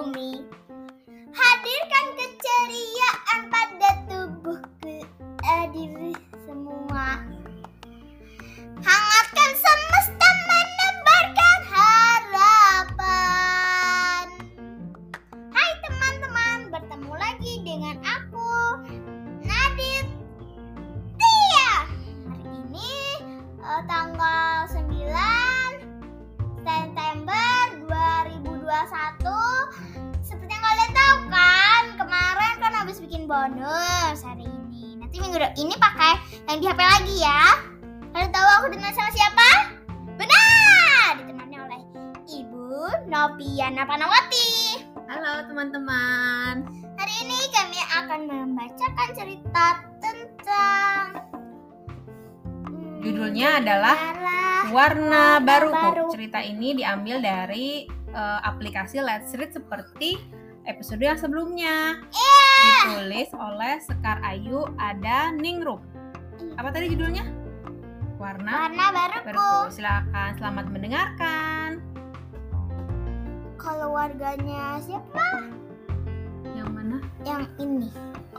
bumi. Hadirkan bonus hari ini Nanti minggu de- ini pakai yang di HP lagi ya Kalian tahu aku dengan sama siapa? Benar! Ditemani oleh Ibu Nopiana Panawati Halo teman-teman. Hari ini kami akan membacakan cerita tentang hmm, Judulnya adalah Warna Baru. Cerita ini diambil dari eh, aplikasi Let's Read seperti episode yang sebelumnya. Ditulis oleh Sekar Ayu ada Ningrup. Apa tadi judulnya? Warna warna baruku. Baruku. Silakan selamat mendengarkan. Keluarganya siapa? Yang mana? Yang ini.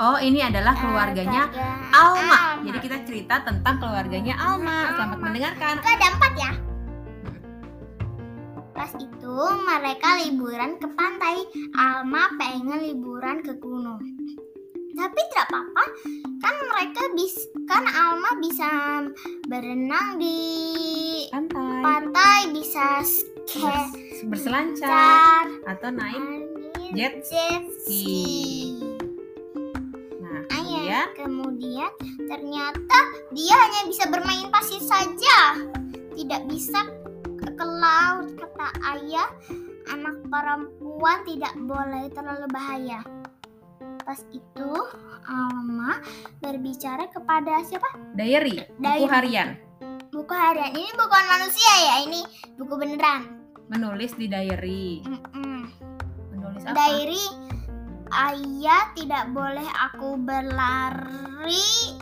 Oh, ini adalah keluarganya keluarga Alma. Jadi kita cerita tentang keluarganya Alma. Selamat Alma. mendengarkan. Itu ada empat ya. Pas itu mereka liburan ke pantai. Alma pengen liburan ke gunung. Tapi tidak apa-apa, kan mereka bisa, kan Alma bisa berenang di Santai. pantai, bisa skate, Bers- berselancar atau naik jet jet ski. Nah, kemudian ternyata dia hanya bisa bermain pasir saja. Tidak bisa ke, laut, kata ayah. Anak perempuan tidak boleh terlalu bahaya. Pas itu Alma berbicara kepada siapa? diary, buku Diary. harian. Buku harian. Ini bukan manusia ya, ini buku beneran. Menulis di diary. Mm-mm. Menulis apa? Diary Ayah tidak boleh aku berlari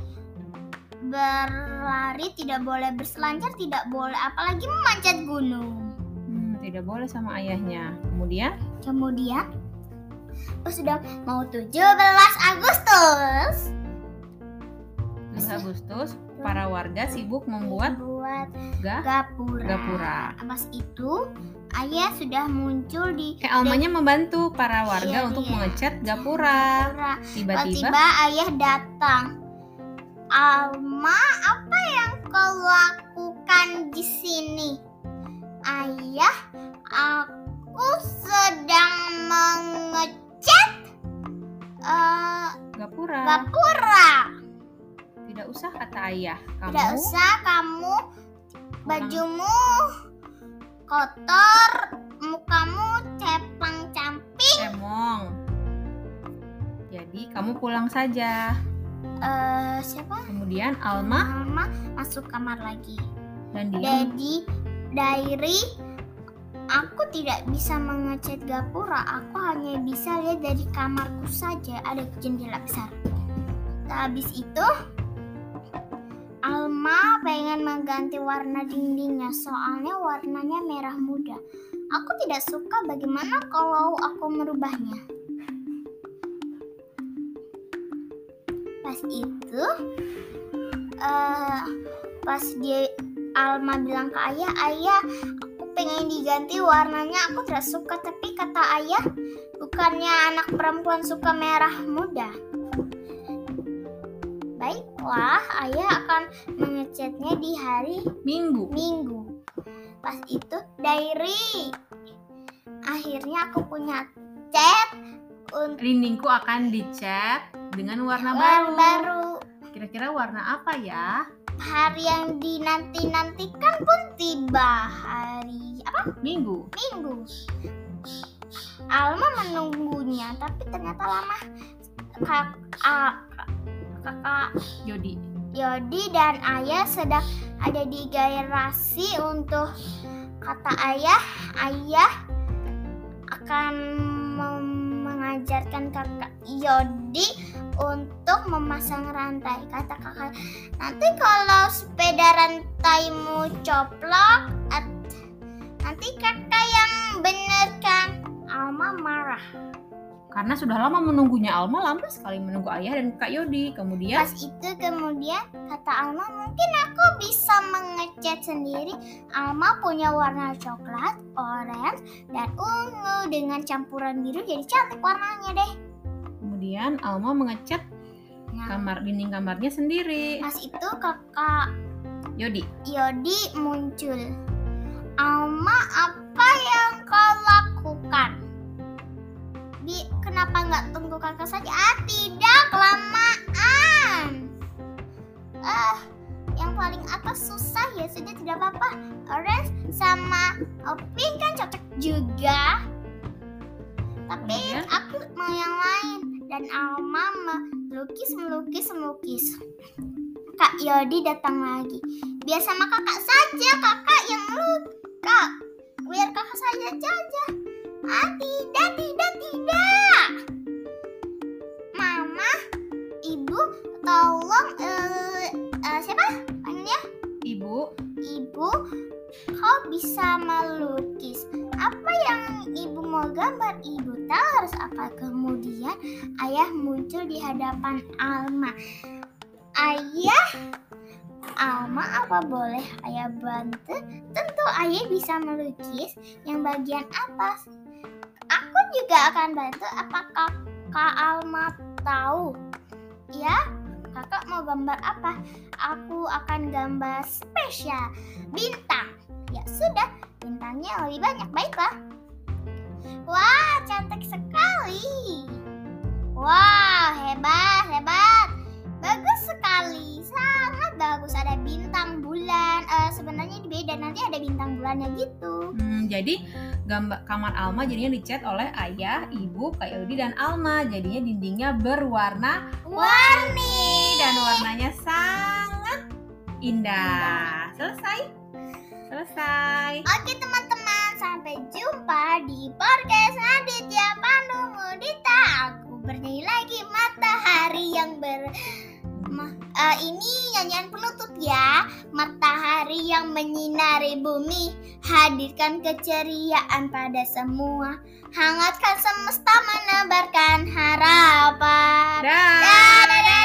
Berlari tidak boleh berselancar Tidak boleh apalagi memanjat gunung Hmm, tidak boleh sama ayahnya. Kemudian Kemudian oh, Sudah mau 17 Agustus 2 Agustus, para warga sibuk membuat Buat ga gapura gapura. Pas itu Ayah sudah muncul di Eh, Almanya membantu para warga Iya, untuk iya. mengecat gapura. Tiba-tiba ayah datang. Alma, apa yang kau lakukan di sini? Ayah, aku sedang mengecat eh, gapura. gapura. Tidak usah kata ayah. Kamu Tidak usah kamu bajumu kotor, mukamu ceplang camping. cemong. Jadi kamu pulang saja. Eh, siapa? Kemudian Alma Alma masuk kamar lagi. dan dia Jadi diary aku tidak bisa mengecat gapura. Aku hanya bisa lihat dari kamarku saja ada jendela besar. Habis itu Alma pengen mengganti warna dindingnya soalnya warnanya merah muda. Aku tidak suka bagaimana kalau aku merubahnya. Pas itu eh pas dia Alma bilang ke ayah, ayah aku pengen diganti warnanya aku tidak suka tapi kata ayah bukannya anak perempuan suka merah muda. Baiklah, ayah akan mengecatnya di hari Minggu. Minggu. Pas itu diary. Akhirnya aku punya cat untuk Dindingku akan dicat dengan warna warna baru. baru. Kira-kira warna apa ya? Hari yang dinanti-nantikan pun tiba. Hari apa? Minggu. Minggu. Alma menunggunya, tapi ternyata lama. Kak, a- kakak Yodi. Yodi dan ayah sedang ada di garasi untuk kata ayah, ayah akan mem- mengajarkan kakak Yodi untuk memasang rantai. Kata kakak, nanti kalau sepeda rantaimu coplok, nanti kakak yang bener kan? Alma marah. Karena sudah lama menunggunya Alma lama sekali menunggu ayah dan Kak Yodi. Kemudian Pas itu kemudian kata Alma mungkin aku bisa mengecat sendiri. Alma punya warna coklat, orange, dan ungu dengan campuran biru jadi cantik warnanya deh. kemudian Alma mengecat Nah, kamar dinding kamarnya sendiri. pas itu kakak Yodi, Yodi muncul. Alma apa yang kau lakukan? Bi, kenapa nggak tunggu kakak saja? Ah, tidak, kelamaan. Ah, yang paling atas susah ya sudah tidak apa-apa. Orange sama oh, pink kan cocok juga. Tapi Kemudian? aku mau yang lain dan Alma melukis melukis melukis. Kak Yodi datang lagi. Biar sama kakak saja, kakak yang luka. Biar kakak saja saja. Ah, tidak, tidak, tidak. Bisa melukis. Apa yang ibu mau gambar? Ibu tahu harus apa. Kemudian ayah muncul di hadapan Alma. Ayah, Alma apa boleh ayah bantu? Tentu ayah bisa melukis. Yang bagian atas. Aku juga akan bantu. Apakah Kak Alma tahu? Ya, kakak mau gambar apa? Aku akan gambar spesial bintang. Ya sudah, bintangnya lebih banyak. Baiklah. Wah, cantik sekali. Wah, hebat, hebat. Bagus sekali, sangat bagus. Ada bintang bulan. Eh, sebenarnya beda, nanti ada bintang bulannya gitu. Hmm, jadi gambar kamar Alma jadinya dicat oleh ayah, ibu, Kak Yodi dan Alma. Jadinya dindingnya berwarna Warni. dan warnanya sangat indah. Selesai? selesai. Oke teman-teman, sampai jumpa di podcast Aditya Pandu Mudita. Aku bernyanyi lagi matahari yang ber uh, ini nyanyian penutup ya. Matahari yang menyinari bumi, hadirkan keceriaan pada semua. Hangatkan semesta menebarkan harapan. Dadah. Dadah.